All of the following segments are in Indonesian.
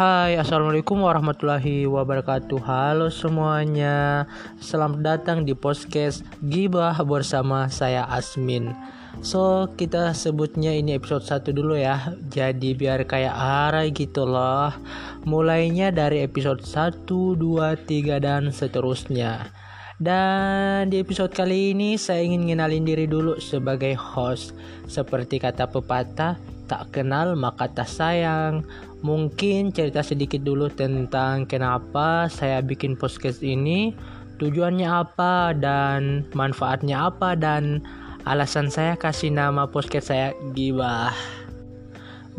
Hai, assalamualaikum warahmatullahi wabarakatuh. Halo semuanya, selamat datang di podcast Gibah bersama saya Asmin. So, kita sebutnya ini episode 1 dulu ya. Jadi biar kayak arai gitu loh. Mulainya dari episode 1, 2, 3 dan seterusnya. Dan di episode kali ini saya ingin ngenalin diri dulu sebagai host. Seperti kata pepatah, tak kenal maka tak sayang. Mungkin cerita sedikit dulu tentang kenapa saya bikin podcast ini, tujuannya apa dan manfaatnya apa dan alasan saya kasih nama podcast saya Gibah.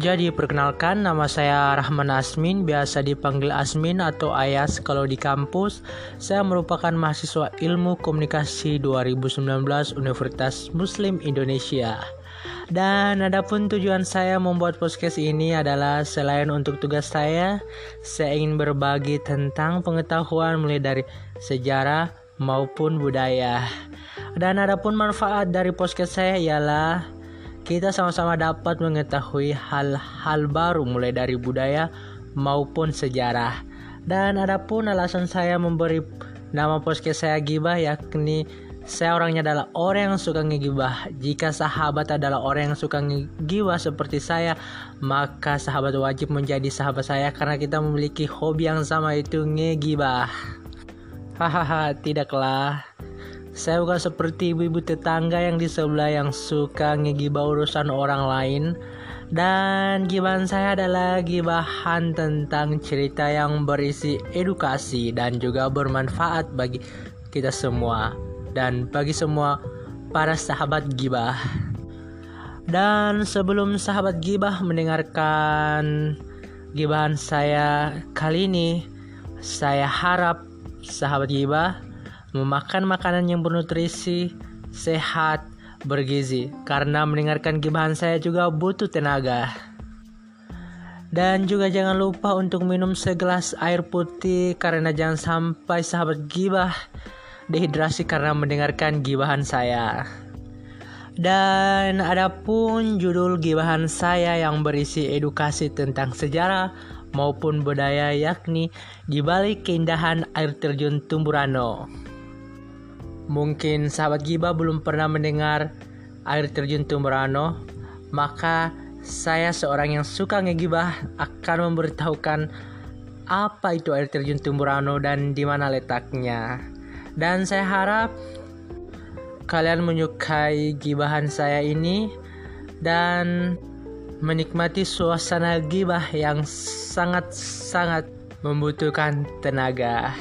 Jadi perkenalkan nama saya Rahman Asmin, biasa dipanggil Asmin atau Ayas kalau di kampus. Saya merupakan mahasiswa Ilmu Komunikasi 2019 Universitas Muslim Indonesia. Dan adapun tujuan saya membuat podcast ini adalah selain untuk tugas saya, saya ingin berbagi tentang pengetahuan mulai dari sejarah maupun budaya. Dan adapun manfaat dari podcast saya ialah kita sama-sama dapat mengetahui hal-hal baru mulai dari budaya maupun sejarah. Dan adapun alasan saya memberi nama podcast saya Gibah yakni saya orangnya adalah orang yang suka ngegibah. Jika sahabat adalah orang yang suka ngegibah seperti saya, maka sahabat wajib menjadi sahabat saya karena kita memiliki hobi yang sama itu ngegibah. Hahaha, tidaklah. Saya bukan seperti ibu-ibu tetangga yang di sebelah yang suka ngegibah urusan orang lain. Dan gibahan saya adalah gibahan tentang cerita yang berisi edukasi dan juga bermanfaat bagi kita semua dan bagi semua para sahabat gibah. Dan sebelum sahabat gibah mendengarkan gibahan saya kali ini, saya harap sahabat gibah memakan makanan yang bernutrisi, sehat, bergizi karena mendengarkan gibahan saya juga butuh tenaga. Dan juga jangan lupa untuk minum segelas air putih karena jangan sampai sahabat gibah dehidrasi karena mendengarkan gibahan saya. Dan adapun judul gibahan saya yang berisi edukasi tentang sejarah maupun budaya yakni di balik keindahan air terjun Tumburano. Mungkin sahabat gibah belum pernah mendengar air terjun Tumburano, maka saya seorang yang suka ngegibah akan memberitahukan apa itu air terjun Tumburano dan di mana letaknya. Dan saya harap kalian menyukai gibahan saya ini dan menikmati suasana gibah yang sangat-sangat membutuhkan tenaga.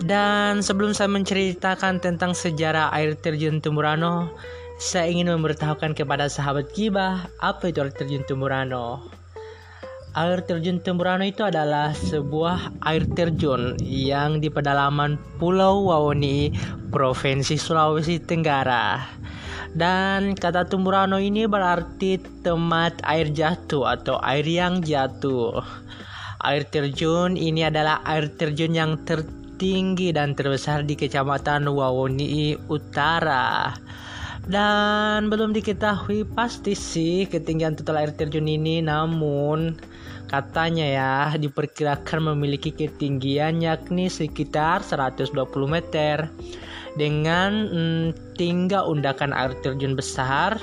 Dan sebelum saya menceritakan tentang sejarah air terjun Tumurano, saya ingin memberitahukan kepada sahabat gibah apa itu air terjun Tumurano. Air terjun Temburano itu adalah sebuah air terjun yang di pedalaman Pulau Wawoni, Provinsi Sulawesi Tenggara. Dan kata Temburano ini berarti tempat air jatuh atau air yang jatuh. Air terjun ini adalah air terjun yang tertinggi dan terbesar di Kecamatan Wawoni Utara. Dan belum diketahui pasti sih ketinggian total air terjun ini namun Katanya ya, diperkirakan memiliki ketinggian yakni sekitar 120 meter dengan mm, tiga undakan air terjun besar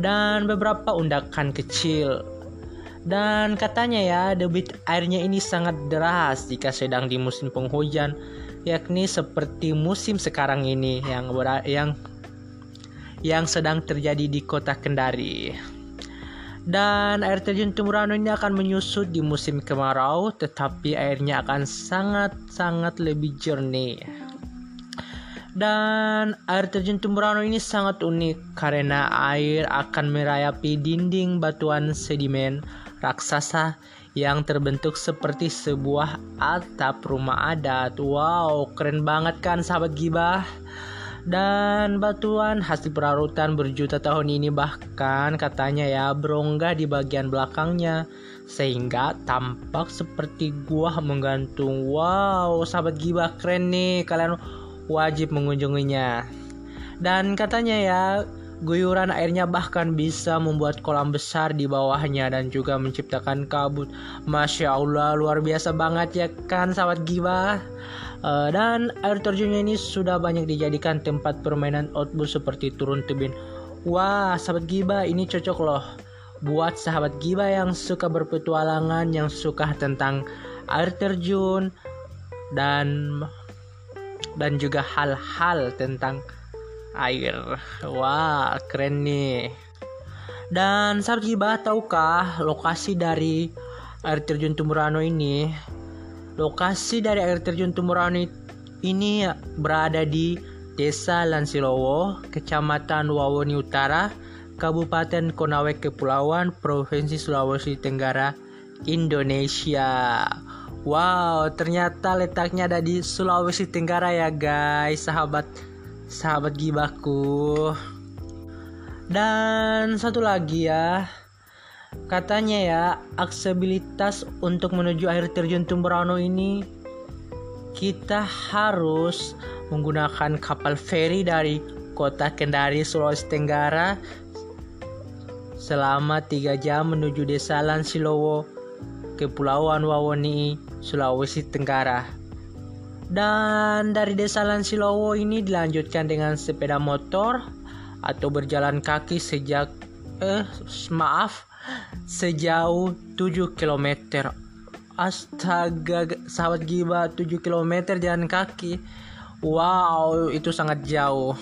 dan beberapa undakan kecil. Dan katanya ya, debit airnya ini sangat deras jika sedang di musim penghujan, yakni seperti musim sekarang ini yang yang yang sedang terjadi di kota Kendari. Dan air terjun Tumurano ini akan menyusut di musim kemarau, tetapi airnya akan sangat-sangat lebih jernih. Dan air terjun Tumurano ini sangat unik karena air akan merayapi dinding batuan sedimen raksasa yang terbentuk seperti sebuah atap rumah adat. Wow, keren banget kan sahabat gibah? Dan batuan hasil perarutan berjuta tahun ini bahkan katanya ya berongga di bagian belakangnya sehingga tampak seperti gua menggantung wow sahabat gibah keren nih kalian wajib mengunjunginya dan katanya ya Guyuran airnya bahkan bisa membuat kolam besar di bawahnya dan juga menciptakan kabut. Masya Allah, luar biasa banget ya kan sahabat gibah. Uh, dan air terjunnya ini sudah banyak dijadikan tempat permainan outboard seperti turun tebing. Wah, sahabat gibah ini cocok loh buat sahabat gibah yang suka berpetualangan, yang suka tentang air terjun dan dan juga hal-hal tentang air. Wah, keren nih. Dan sahabat gibah tahukah lokasi dari air terjun Tumurano ini? Lokasi dari air terjun Tumurano ini berada di Desa Lansilowo, Kecamatan Wawoni Utara, Kabupaten Konawe Kepulauan, Provinsi Sulawesi Tenggara, Indonesia. Wow, ternyata letaknya ada di Sulawesi Tenggara ya guys, sahabat sahabat gibahku. Dan satu lagi ya, katanya ya aksesibilitas untuk menuju air terjun Tumberano ini kita harus menggunakan kapal feri dari kota Kendari Sulawesi Tenggara selama tiga jam menuju desa Lansilowo Kepulauan Wawoni Sulawesi Tenggara. Dan dari desa Lansilowo ini dilanjutkan dengan sepeda motor atau berjalan kaki sejak eh maaf sejauh 7 km. Astaga, sahabat giba 7 km jalan kaki. Wow, itu sangat jauh.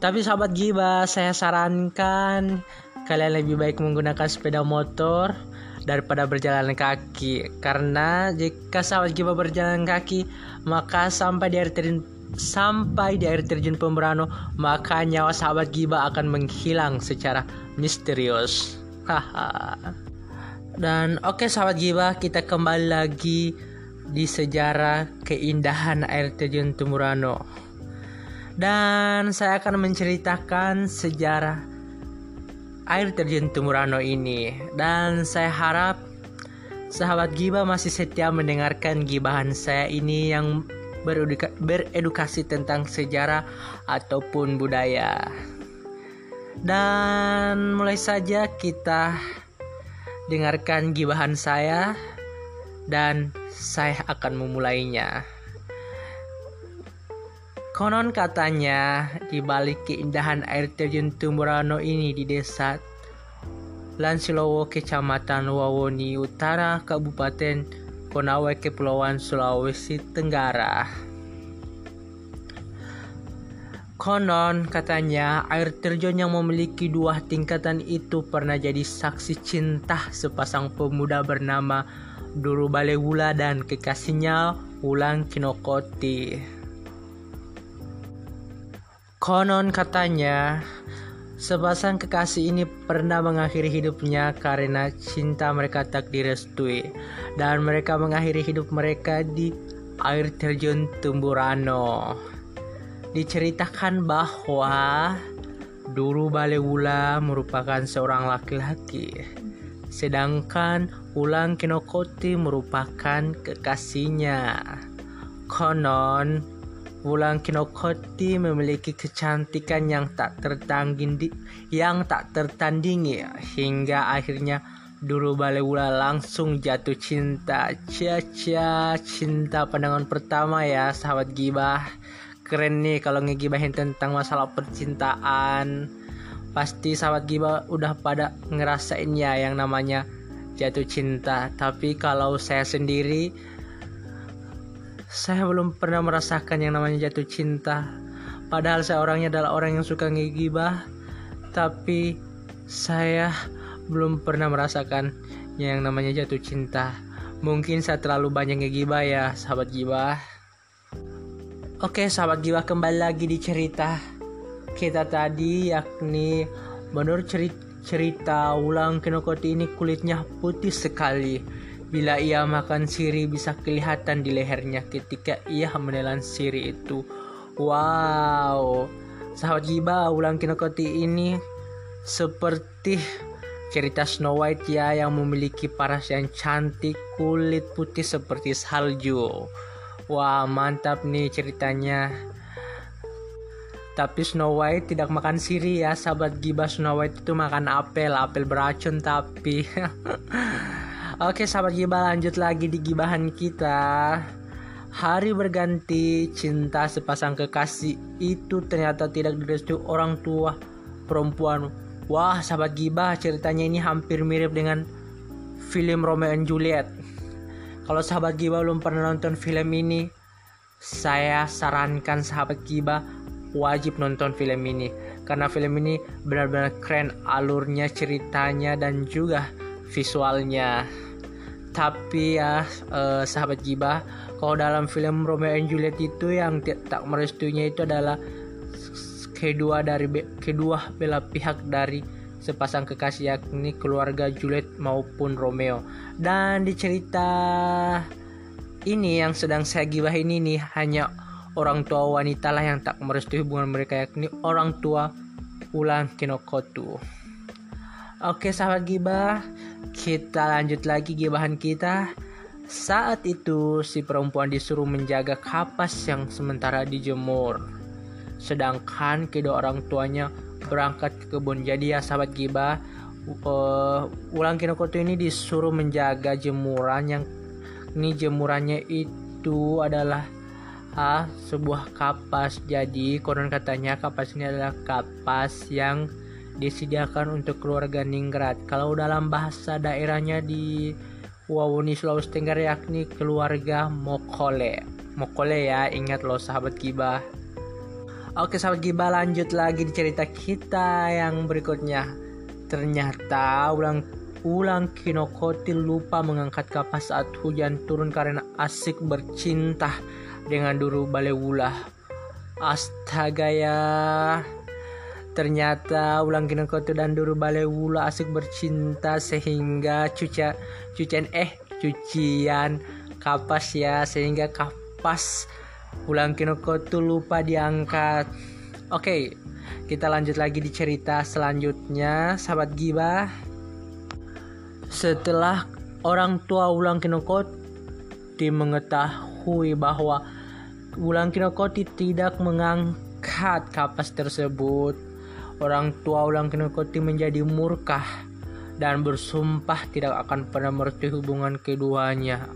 Tapi sahabat giba, saya sarankan kalian lebih baik menggunakan sepeda motor daripada berjalan kaki karena jika sahabat Giba berjalan kaki maka sampai di air sampai di air terjun Pemberano maka nyawa sahabat Giba akan menghilang secara misterius. Dan oke okay, sahabat Giba kita kembali lagi di sejarah keindahan air terjun Tumurano dan saya akan menceritakan sejarah air terjun Tumurano ini. Dan saya harap sahabat Giba masih setia mendengarkan gibahan saya ini yang bereduka beredukasi tentang sejarah ataupun budaya. Dan mulai saja kita dengarkan gibahan saya dan saya akan memulainya. Konon katanya di balik keindahan air terjun Tumburano ini di desa Lansilowo Kecamatan Wawoni Utara Kabupaten Konawe Kepulauan Sulawesi Tenggara. Konon katanya air terjun yang memiliki dua tingkatan itu pernah jadi saksi cinta sepasang pemuda bernama Duru Balewula dan kekasihnya Ulang Kinokoti. Konon katanya, sepasang kekasih ini pernah mengakhiri hidupnya karena cinta mereka tak direstui dan mereka mengakhiri hidup mereka di air terjun Tumburano. Diceritakan bahwa Duru Balewula merupakan seorang laki-laki, sedangkan Ulang Kinokoti merupakan kekasihnya. Konon, Wulan Kinokoti memiliki kecantikan yang tak tertandingi, yang tak tertandingi hingga akhirnya Duru Balewula langsung jatuh cinta. Cia-cia cinta pandangan pertama ya sahabat gibah. Keren nih kalau ngegibahin tentang masalah percintaan. Pasti sahabat gibah udah pada ngerasain ya yang namanya jatuh cinta. Tapi kalau saya sendiri saya belum pernah merasakan yang namanya jatuh cinta. Padahal saya orangnya adalah orang yang suka ngegibah, tapi saya belum pernah merasakan yang namanya jatuh cinta. Mungkin saya terlalu banyak ngegibah ya, sahabat gibah. Oke, sahabat gibah kembali lagi di cerita kita tadi yakni menurut cerita cerita ulang kenokoti ini kulitnya putih sekali Bila ia makan siri bisa kelihatan di lehernya ketika ia menelan siri itu. Wow, sahabat Giba ulang kinokoti ini seperti cerita Snow White ya yang memiliki paras yang cantik, kulit putih seperti salju. Wah, mantap nih ceritanya. tapi Snow White tidak makan siri ya sahabat gibah Snow White itu makan apel apel beracun tapi Oke sahabat gibah lanjut lagi di gibahan kita. Hari berganti cinta sepasang kekasih itu ternyata tidak direstui orang tua perempuan. Wah sahabat gibah ceritanya ini hampir mirip dengan film Romeo and Juliet. Kalau sahabat gibah belum pernah nonton film ini Saya sarankan sahabat gibah wajib nonton film ini. Karena film ini benar-benar keren alurnya ceritanya dan juga visualnya tapi ya eh, sahabat gibah kalau dalam film Romeo and Juliet itu yang tak merestuinya itu adalah kedua dari kedua belah pihak dari sepasang kekasih yakni keluarga Juliet maupun Romeo dan di cerita ini yang sedang saya gibah ini nih hanya orang tua wanita lah yang tak merestui hubungan mereka yakni orang tua Ulan Kinokotu. Oke sahabat gibah, kita lanjut lagi gibahan kita. Saat itu si perempuan disuruh menjaga kapas yang sementara dijemur. Sedangkan kedua orang tuanya berangkat ke kebun. Jadi ya sahabat gibah, uh, Ulang Kinokotu ini disuruh menjaga jemuran yang ini jemurannya itu adalah A. Sebuah kapas. Jadi konon katanya kapas ini adalah kapas yang disediakan untuk keluarga Ningrat. Kalau dalam bahasa daerahnya di Wawuni Sulawesi Tenggara yakni keluarga Mokole. Mokole ya, ingat loh sahabat Gibah. Oke sahabat Gibah lanjut lagi di cerita kita yang berikutnya. Ternyata ulang ulang Kinokoti lupa mengangkat kapas saat hujan turun karena asik bercinta dengan Duru Balewula. Astaga ya. Ternyata ulang Kinokoto dan Duru Balewula asik bercinta sehingga cuca cucian eh cucian kapas ya sehingga kapas ulang Kinokoto lupa diangkat. Oke, kita lanjut lagi di cerita selanjutnya sahabat Giba. Setelah orang tua ulang Kinokoti mengetahui bahwa Ulang Kinokoti tidak mengangkat kapas tersebut. Orang tua Ulang Kinokoti menjadi murka dan bersumpah tidak akan pernah merestui hubungan keduanya.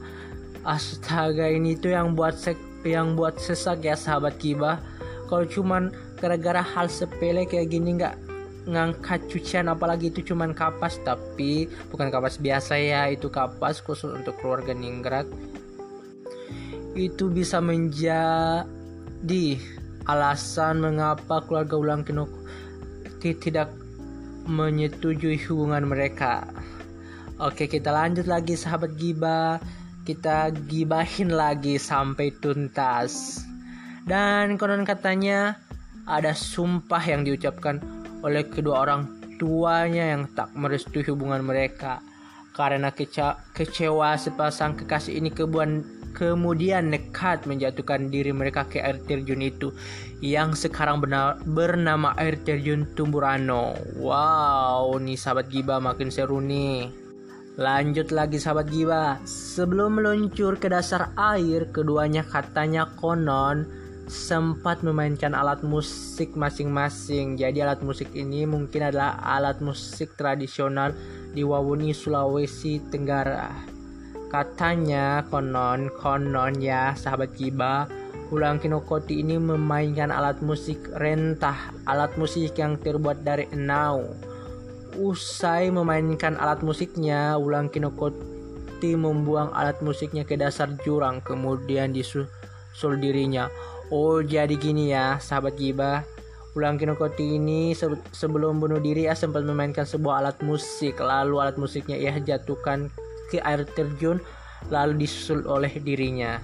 Astaga ini tuh yang buat sek yang buat sesak ya sahabat kibah. Kalau cuman gara-gara hal sepele kayak gini nggak ngangkat cucian apalagi itu cuman kapas tapi bukan kapas biasa ya itu kapas khusus untuk keluarga ningrat itu bisa menjadi alasan mengapa keluarga ulang Kinoko tidak menyetujui hubungan mereka. Oke, kita lanjut lagi sahabat giba. Kita gibahin lagi sampai tuntas. Dan konon katanya ada sumpah yang diucapkan oleh kedua orang tuanya yang tak merestui hubungan mereka karena kecewa sepasang kekasih ini kebuan kemudian nekat menjatuhkan diri mereka ke air terjun itu yang sekarang bernama air terjun Tumburano. Wow, nih sahabat Giba makin seru nih. Lanjut lagi sahabat Giba. Sebelum meluncur ke dasar air, keduanya katanya konon sempat memainkan alat musik masing-masing. Jadi alat musik ini mungkin adalah alat musik tradisional di Wawuni Sulawesi Tenggara. Katanya konon konon ya sahabat Kiba Ulang Kinokoti ini memainkan alat musik rentah, alat musik yang terbuat dari enau. Usai memainkan alat musiknya, Ulang Kinokoti membuang alat musiknya ke dasar jurang, kemudian disusul dirinya. Oh, jadi gini ya, sahabat Giba. Ulang Kinokoti ini sebelum bunuh diri ya sempat memainkan sebuah alat musik, lalu alat musiknya ia jatuhkan ke air terjun lalu disusul oleh dirinya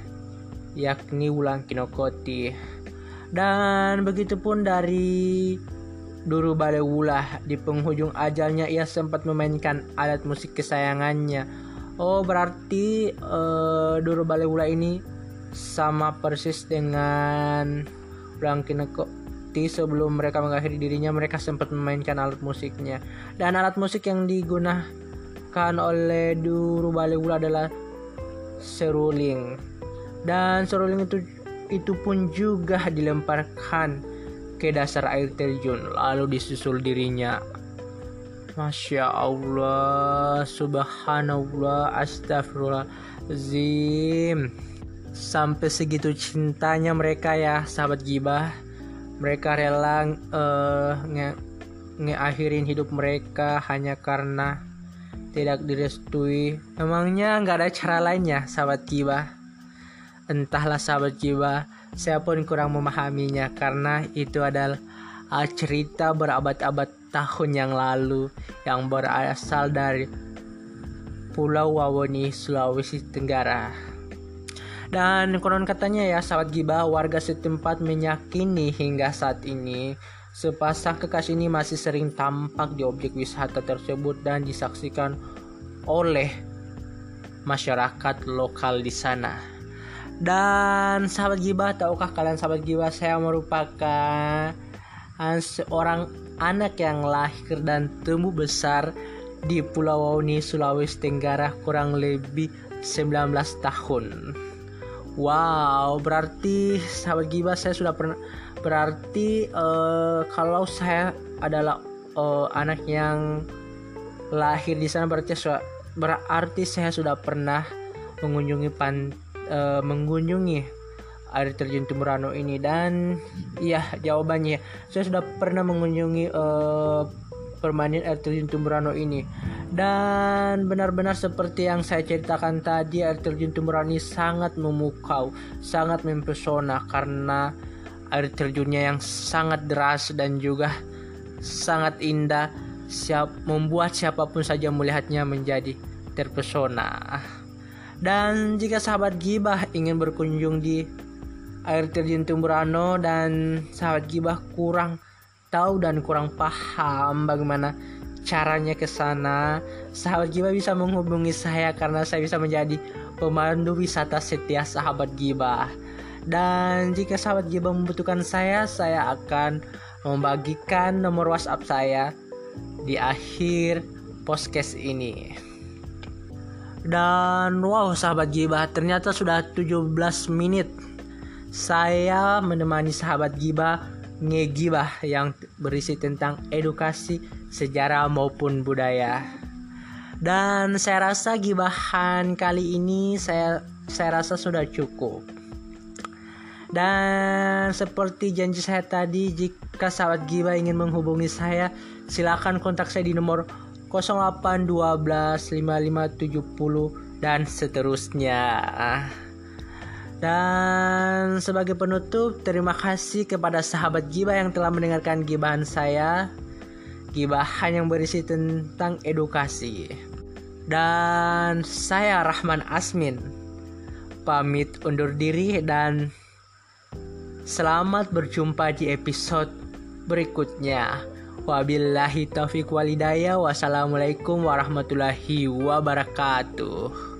yakni Wulan Kinokoti. Dan begitupun dari Duru Balewula di penghujung ajalnya ia sempat memainkan alat musik kesayangannya. Oh berarti uh, Duru Balewula ini sama persis dengan Wulan Kinokoti sebelum mereka mengakhiri dirinya mereka sempat memainkan alat musiknya. Dan alat musik yang digunakan dimainkan oleh Duru Balewula adalah seruling dan seruling itu itu pun juga dilemparkan ke dasar air terjun lalu disusul dirinya. Masya Allah, subhanallah, astagfirullahaladzim. Sampai segitu cintanya mereka ya, sahabat gibah. Mereka rela uh, nge ngeakhirin hidup mereka hanya karena tidak direstui. Emangnya nggak ada cara lainnya, sahabat gibah? Entahlah sahabat jiwa, saya pun kurang memahaminya karena itu adalah uh, cerita berabad-abad tahun yang lalu yang berasal dari Pulau Wawoni, Sulawesi Tenggara. Dan konon katanya ya sahabat gibah warga setempat meyakini hingga saat ini sepasang kekasih ini masih sering tampak di objek wisata tersebut dan disaksikan oleh masyarakat lokal di sana. Dan sahabat gibah, tahukah kalian sahabat gibah saya merupakan seorang anak yang lahir dan tumbuh besar di Pulau Wauni, Sulawesi Tenggara kurang lebih 19 tahun. Wow, berarti sahabat gibah saya sudah pernah berarti uh, kalau saya adalah uh, anak yang lahir di sana berarti berarti saya sudah pernah mengunjungi pantai uh, mengunjungi air terjun Tumurano ini. Dan iya jawabannya saya sudah pernah mengunjungi uh, permainan air terjun Tumurano ini dan benar-benar seperti yang saya ceritakan tadi air terjun Tumurano ini sangat memukau sangat mempesona karena air terjunnya yang sangat deras dan juga sangat indah siap membuat siapa pun saja melihatnya menjadi terpesona. Dan jika sahabat gibah ingin berkunjung di air terjun Tumburano dan sahabat gibah kurang tahu dan kurang paham bagaimana caranya ke sana, sahabat gibah bisa menghubungi saya karena saya bisa menjadi pemandu wisata setia sahabat gibah. Dan jika sahabat gibah membutuhkan saya, saya akan membagikan nomor WhatsApp saya di akhir podcast ini. Dan wow sahabat gibah ternyata sudah 17 menit saya menemani sahabat gibah ngegibah yang berisi tentang edukasi sejarah maupun budaya. Dan saya rasa gibahan kali ini saya saya rasa sudah cukup. Dan seperti janji saya tadi, jika sahabat gibah ingin menghubungi saya, silakan kontak saya di nomor 0812 5570 dan seterusnya. Dan sebagai penutup, terima kasih kepada sahabat Gibah yang telah mendengarkan gibahan saya. Gibahan yang berisi tentang edukasi. Dan saya Rahman Asmin. Pamit undur diri dan selamat berjumpa di episode berikutnya. Wabillahi taufiq walidaya. Wassalamualaikum warahmatullahi wabarakatuh.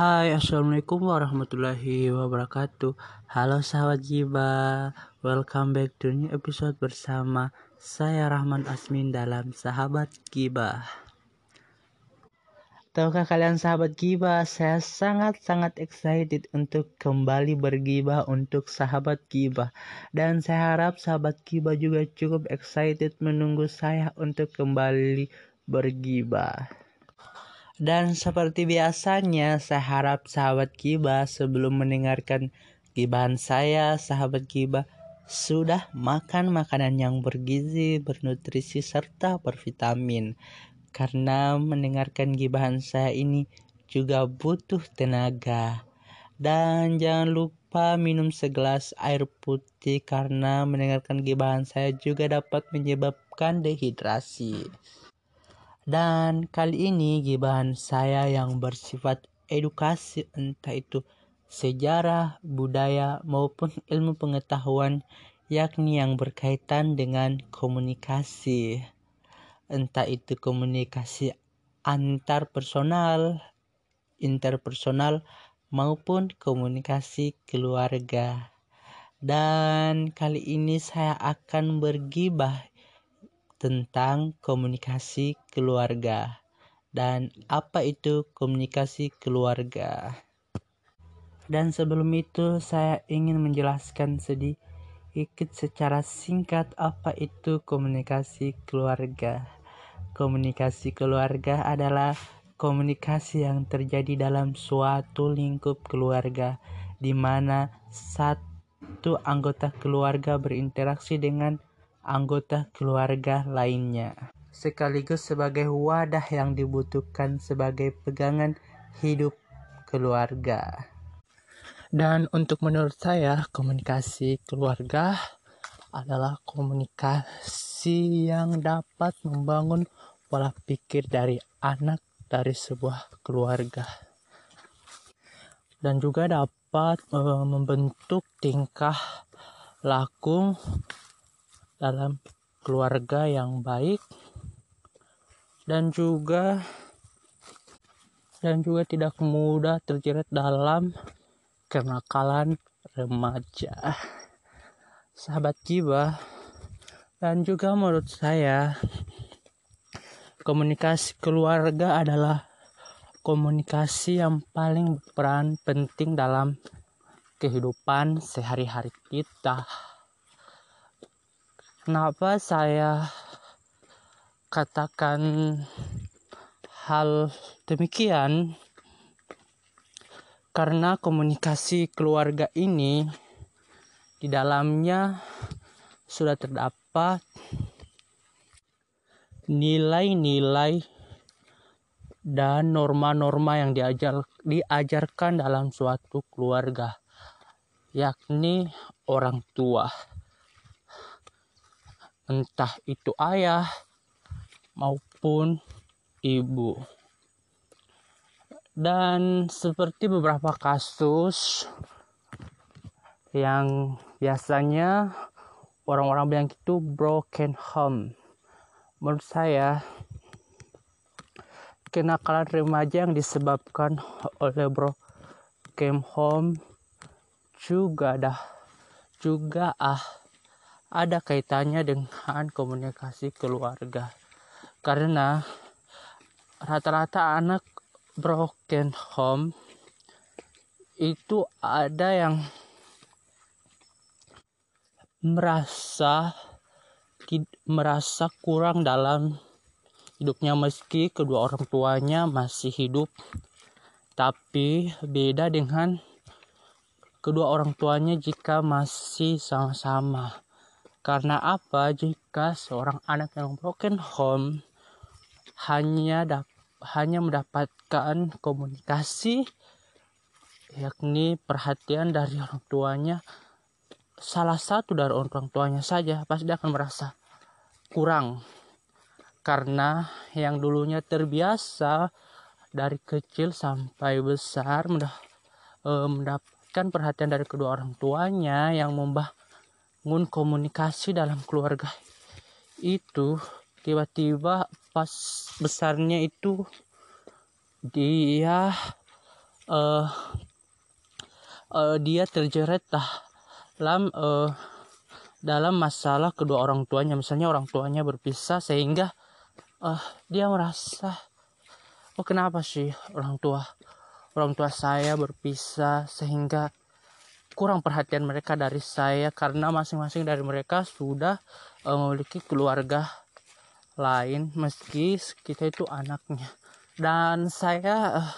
Hai assalamualaikum warahmatullahi wabarakatuh Halo sahabat jiba Welcome back to new episode bersama Saya Rahman Asmin dalam Sahabat Gibah Tahukah kalian sahabat gibah, saya sangat-sangat excited untuk kembali bergibah untuk sahabat gibah. Dan saya harap sahabat gibah juga cukup excited menunggu saya untuk kembali bergibah. Dan seperti biasanya, saya harap sahabat gibah sebelum mendengarkan gibahan saya, sahabat gibah sudah makan makanan yang bergizi, bernutrisi, serta bervitamin karena mendengarkan gibahan saya ini juga butuh tenaga. Dan jangan lupa minum segelas air putih karena mendengarkan gibahan saya juga dapat menyebabkan dehidrasi. Dan kali ini gibahan saya yang bersifat edukasi entah itu sejarah, budaya maupun ilmu pengetahuan yakni yang berkaitan dengan komunikasi entah itu komunikasi antar personal, interpersonal maupun komunikasi keluarga. Dan kali ini saya akan bergibah tentang komunikasi keluarga. dan apa itu komunikasi keluarga. Dan sebelum itu saya ingin menjelaskan sedikit secara singkat apa itu komunikasi keluarga. Komunikasi keluarga adalah komunikasi yang terjadi dalam suatu lingkup keluarga di mana satu anggota keluarga berinteraksi dengan anggota keluarga lainnya sekaligus sebagai wadah yang dibutuhkan sebagai pegangan hidup keluarga. Dan untuk menurut saya, komunikasi keluarga adalah komunikasi yang dapat membangun pola pikir dari anak dari sebuah keluarga dan juga dapat e, membentuk tingkah laku dalam keluarga yang baik dan juga dan juga tidak mudah terjerat dalam kenakalan remaja sahabat jiwa dan juga menurut saya Komunikasi keluarga adalah komunikasi yang paling berperan penting dalam kehidupan sehari-hari kita. Kenapa saya katakan hal demikian? Karena komunikasi keluarga ini di dalamnya sudah terdapat nilai-nilai dan norma-norma yang diajar, diajarkan dalam suatu keluarga, yakni orang tua, entah itu ayah maupun ibu. Dan seperti beberapa kasus yang biasanya orang-orang bilang itu broken home menurut saya kenakalan remaja yang disebabkan oleh bro came home juga dah juga ah ada kaitannya dengan komunikasi keluarga. Karena rata-rata anak broken home itu ada yang merasa merasa kurang dalam hidupnya meski kedua orang tuanya masih hidup. Tapi beda dengan kedua orang tuanya jika masih sama-sama karena apa? Jika seorang anak yang broken home hanya hanya mendapatkan komunikasi yakni perhatian dari orang tuanya salah satu dari orang tuanya saja pasti dia akan merasa kurang. Karena yang dulunya terbiasa dari kecil sampai besar mendah, e, mendapatkan perhatian dari kedua orang tuanya yang membangun komunikasi dalam keluarga. Itu tiba-tiba pas besarnya itu dia uh, uh, dia terjerat dalam uh, dalam masalah kedua orang tuanya. Misalnya orang tuanya berpisah sehingga uh, dia merasa oh kenapa sih orang tua orang tua saya berpisah sehingga kurang perhatian mereka dari saya karena masing-masing dari mereka sudah uh, memiliki keluarga lain meski kita itu anaknya. Dan saya uh,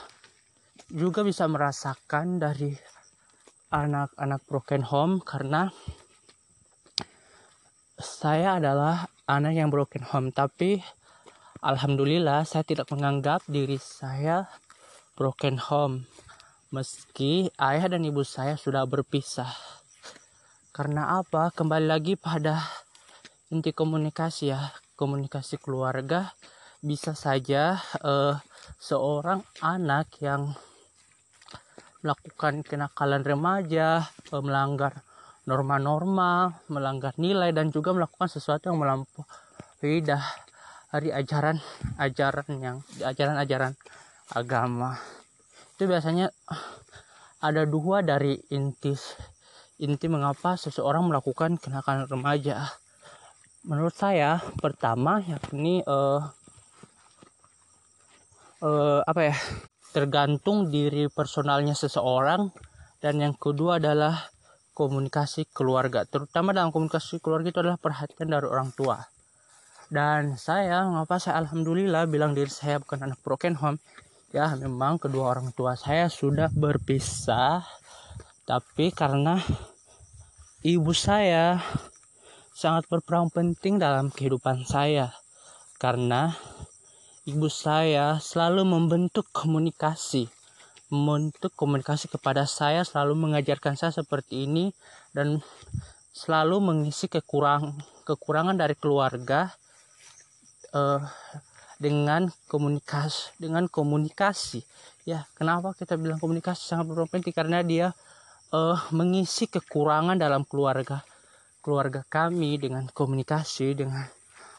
juga bisa merasakan dari anak-anak broken home karena saya adalah anak yang broken home. Tapi alhamdulillah saya tidak menganggap diri saya broken home meski ayah dan ibu saya sudah berpisah. Karena apa? Kembali lagi pada inti komunikasi ya. Komunikasi keluarga. Bisa saja uh, seorang anak yang melakukan kenakalan remaja uh, melanggar norma-norma, melanggar nilai dan juga melakukan sesuatu yang melampaui dari ajaran-ajaran yang ajaran-ajaran agama. Itu biasanya ada dua dari inti inti mengapa seseorang melakukan kenakalan remaja. Menurut saya pertama yakni uh, uh, apa ya tergantung diri personalnya seseorang. Dan yang kedua adalah komunikasi keluarga. Terutama dalam komunikasi keluarga itu adalah perhatian dari orang tua. Dan saya ngapa saya alhamdulillah bilang diri saya bukan anak broken home ya memang kedua orang tua saya sudah berpisah tapi karena ibu saya sangat berperan penting dalam kehidupan saya. Karena ibu saya selalu membentuk komunikasi membentuk komunikasi kepada saya selalu mengajarkan saya seperti ini dan selalu mengisi kekurang kekurangan dari keluarga uh, dengan komunikasi dengan komunikasi. Ya kenapa kita bilang komunikasi sangat berpenting karena dia uh, mengisi kekurangan dalam keluarga keluarga kami dengan komunikasi dengan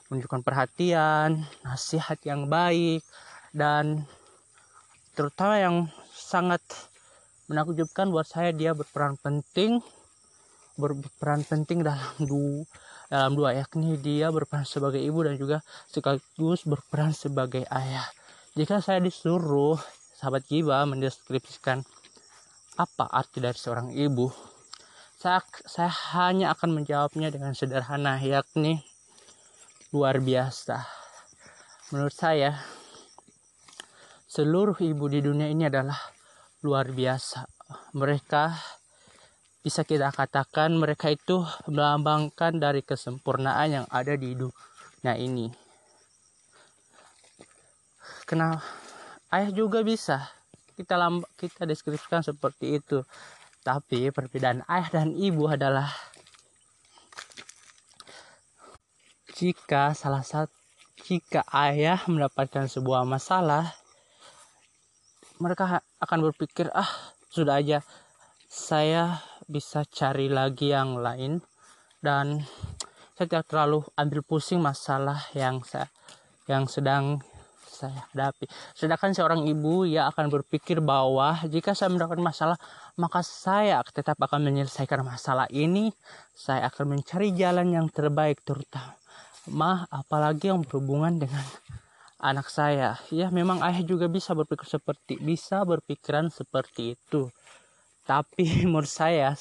menunjukkan perhatian nasihat yang baik dan terutama yang sangat menakjubkan buat saya dia berperan penting berperan penting dalam dua dalam dua yakni dia berperan sebagai ibu dan juga sekaligus berperan sebagai ayah. Jika saya disuruh sahabat Giba mendeskripsikan apa arti dari seorang ibu saya, saya hanya akan menjawabnya dengan sederhana yakni luar biasa. Menurut saya seluruh ibu di dunia ini adalah luar biasa. Mereka bisa kita katakan mereka itu melambangkan dari kesempurnaan yang ada di dunia ini. Kenal ayah juga bisa. Kita lamb kita deskripsikan seperti itu. Tapi perbedaan ayah dan ibu adalah jika salah satu jika ayah mendapatkan sebuah masalah mereka akan berpikir ah sudah aja saya bisa cari lagi yang lain dan saya tidak terlalu ambil pusing masalah yang saya yang sedang saya hadapi. Sedangkan seorang ibu ya akan berpikir bahwa jika saya mendapatkan masalah, maka saya tetap akan menyelesaikan masalah ini. Saya akan mencari jalan yang terbaik terutama apalagi yang berhubungan dengan anak saya. Ya, memang ayah juga bisa berpikir seperti bisa berpikiran seperti itu. Tapi menurut saya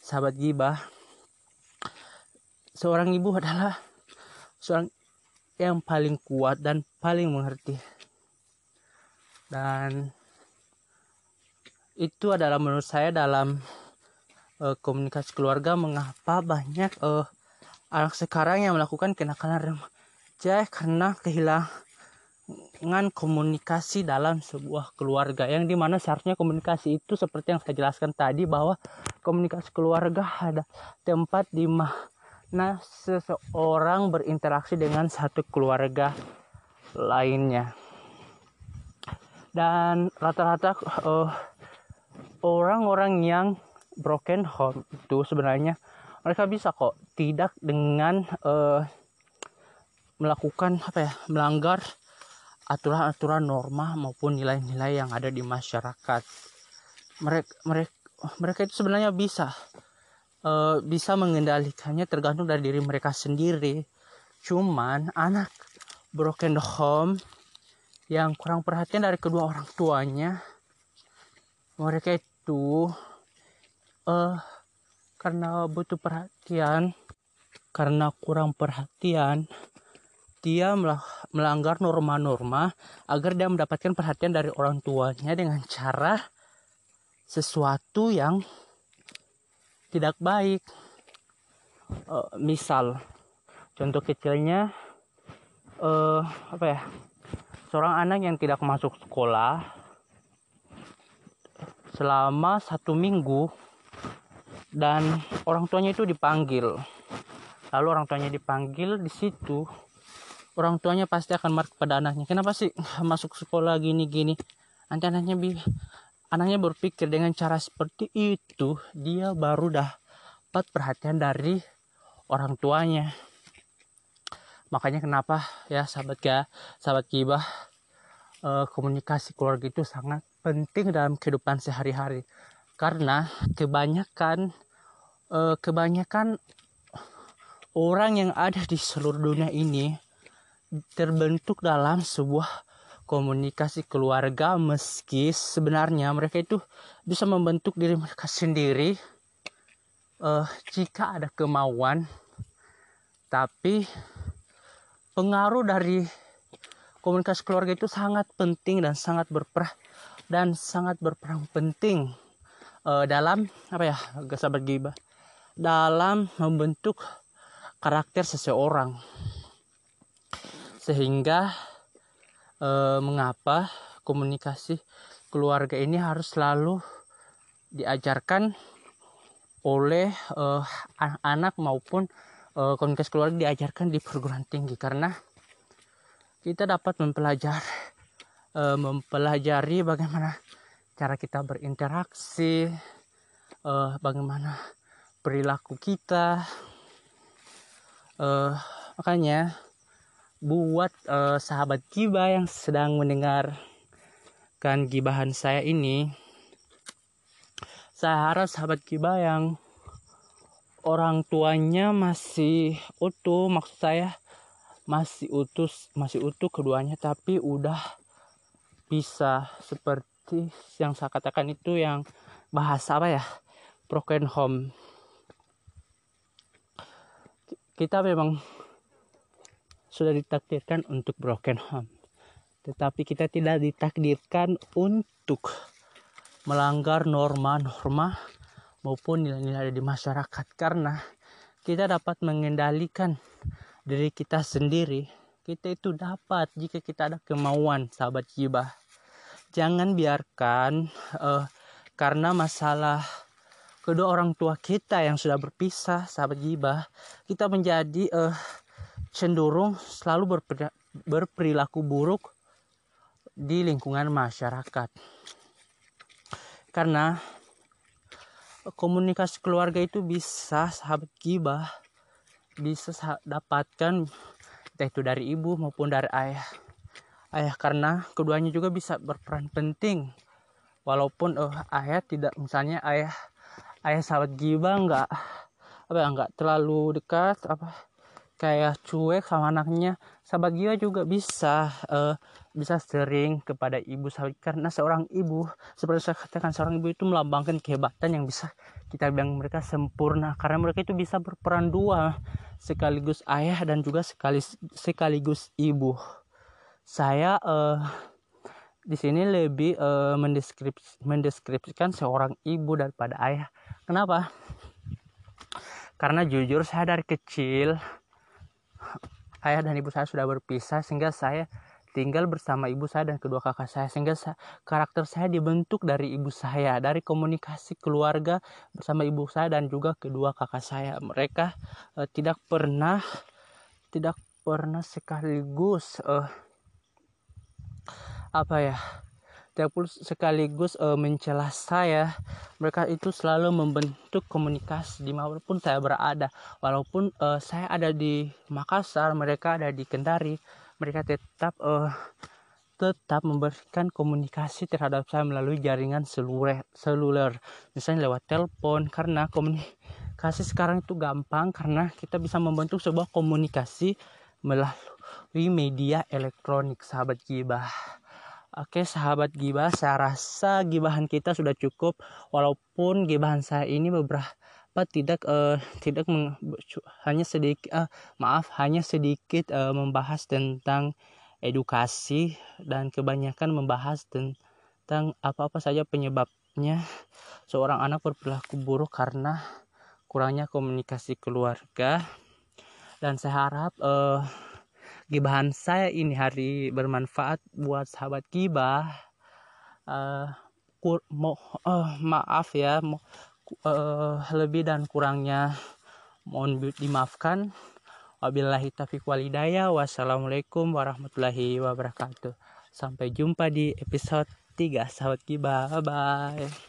sahabat gibah seorang ibu adalah seorang yang paling kuat dan paling mengerti. Dan itu adalah menurut saya dalam uh, komunikasi keluarga mengapa banyak uh, anak sekarang yang melakukan kenakalan remaja karena kehilangan komunikasi dalam sebuah keluarga yang di mana seharusnya komunikasi itu seperti yang saya jelaskan tadi bahwa komunikasi keluarga ada tempat di mana seseorang berinteraksi dengan satu keluarga lainnya. Dan rata-rata uh, orang-orang yang broken home itu sebenarnya mereka bisa kok tidak dengan uh, melakukan apa ya melanggar aturan-aturan norma maupun nilai-nilai yang ada di masyarakat. Mereka mereka mereka itu sebenarnya bisa uh, bisa mengendalikannya tergantung dari diri mereka sendiri. Cuman anak broken home yang kurang perhatian dari kedua orang tuanya mereka itu uh, karena butuh perhatian karena kurang perhatian dia melanggar norma-norma agar dia mendapatkan perhatian dari orang tuanya dengan cara sesuatu yang tidak baik. Uh, misal contoh kecilnya uh, apa ya seorang anak yang tidak masuk sekolah selama satu minggu dan orang tuanya itu dipanggil. Lalu orang tuanya dipanggil di situ orang tuanya pasti akan marah kepada anaknya. Kenapa sih masuk sekolah gini gini nanti anaknya anaknya berpikir dengan cara seperti itu dia baru dapat perhatian dari orang tuanya. Makanya kenapa ya sahabat ya sahabat kibah eh, komunikasi keluarga itu sangat penting dalam kehidupan sehari-hari. Karena kebanyakan eh, kebanyakan orang yang ada di seluruh dunia ini terbentuk dalam sebuah komunikasi keluarga meski sebenarnya mereka itu bisa membentuk diri mereka sendiri. Uh, jika ada kemauan tapi pengaruh dari komunikasi keluarga itu sangat penting dan sangat berperan dan sangat berperan penting uh, dalam apa ya sahabat gibah dalam membentuk karakter seseorang sehingga eh, mengapa komunikasi keluarga ini harus selalu diajarkan oleh eh, anak maupun eh, komunikasi keluarga diajarkan di perguruan tinggi. Karena kita dapat mempelajari eh, mempelajari bagaimana cara kita berinteraksi eh, bagaimana perilaku kita eh, makanya buat uh, sahabat giba yang sedang mendengarkan gibahan saya ini. Saya harap sahabat giba yang orang tuanya masih utuh maksud saya masih utuh masih utuh keduanya tapi udah bisa seperti yang saya katakan itu yang bahasa apa ya broken home. Kita memang sudah ditakdirkan untuk broken home. Tetapi kita tidak ditakdirkan untuk melanggar norma-norma maupun nilai-nilai di masyarakat karena kita dapat mengendalikan diri kita sendiri. Kita itu dapat jika kita ada kemauan, sahabat jibah. Jangan biarkan uh, karena masalah kedua orang tua kita yang sudah berpisah, sahabat jibah, kita menjadi uh, cenderung selalu berperilaku buruk di lingkungan masyarakat. Karena komunikasi keluarga itu bisa sahabat gibah bisa dapatkan entah itu dari ibu maupun dari ayah. Ayah karena keduanya juga bisa berperan penting. Walaupun uh, ayah tidak misalnya ayah ayah sahabat gibah nggak apa ya nggak terlalu dekat apa kayak cuek sama anaknya. Sahabat jiwa juga bisa uh, bisa sering kepada ibu. Karena seorang ibu seperti saya katakan seorang ibu itu melambangkan kehebatan yang bisa kita bilang mereka sempurna. Karena mereka itu bisa berperan dua sekaligus ayah dan juga sekaligus sekaligus ibu. Saya uh, di sini lebih uh, mendeskripsi, mendeskripsikan seorang ibu daripada ayah. Kenapa? Karena jujur saya dari kecil ayah dan ibu saya sudah berpisah sehingga saya tinggal bersama ibu saya dan kedua kakak saya sehingga saya, karakter saya dibentuk dari ibu saya dari komunikasi keluarga bersama ibu saya dan juga kedua kakak saya. Mereka uh, tidak pernah tidak pernah sekaligus uh, apa ya pun sekaligus uh, mencela saya mereka itu selalu membentuk komunikasi di mana pun saya berada. Walaupun uh, saya ada di Makassar mereka ada di Kendari mereka tetap uh, tetap memberikan komunikasi terhadap saya melalui jaringan seluler, seluler. Misalnya lewat telepon karena komunikasi sekarang itu gampang karena kita bisa membentuk sebuah komunikasi melalui media elektronik sahabat gibah Oke sahabat gibah, saya rasa gibahan kita sudah cukup. Walaupun gibahan saya ini beberapa tidak uh, tidak meng, hanya sedikit uh, maaf hanya sedikit uh, membahas tentang edukasi dan kebanyakan membahas tentang apa-apa saja penyebabnya seorang anak berperilaku buruk karena kurangnya komunikasi keluarga. Dan saya harap uh, gibahan saya ini hari bermanfaat buat sahabat gibah uh, kur, mo, uh, maaf ya mo, uh, lebih dan kurangnya. Mohon dimaafkan. Wabillahi taufiq walidaya wassalamualaikum warahmatullahi wabarakatuh. Sampai jumpa di episode 3 sahabat gibah bye bye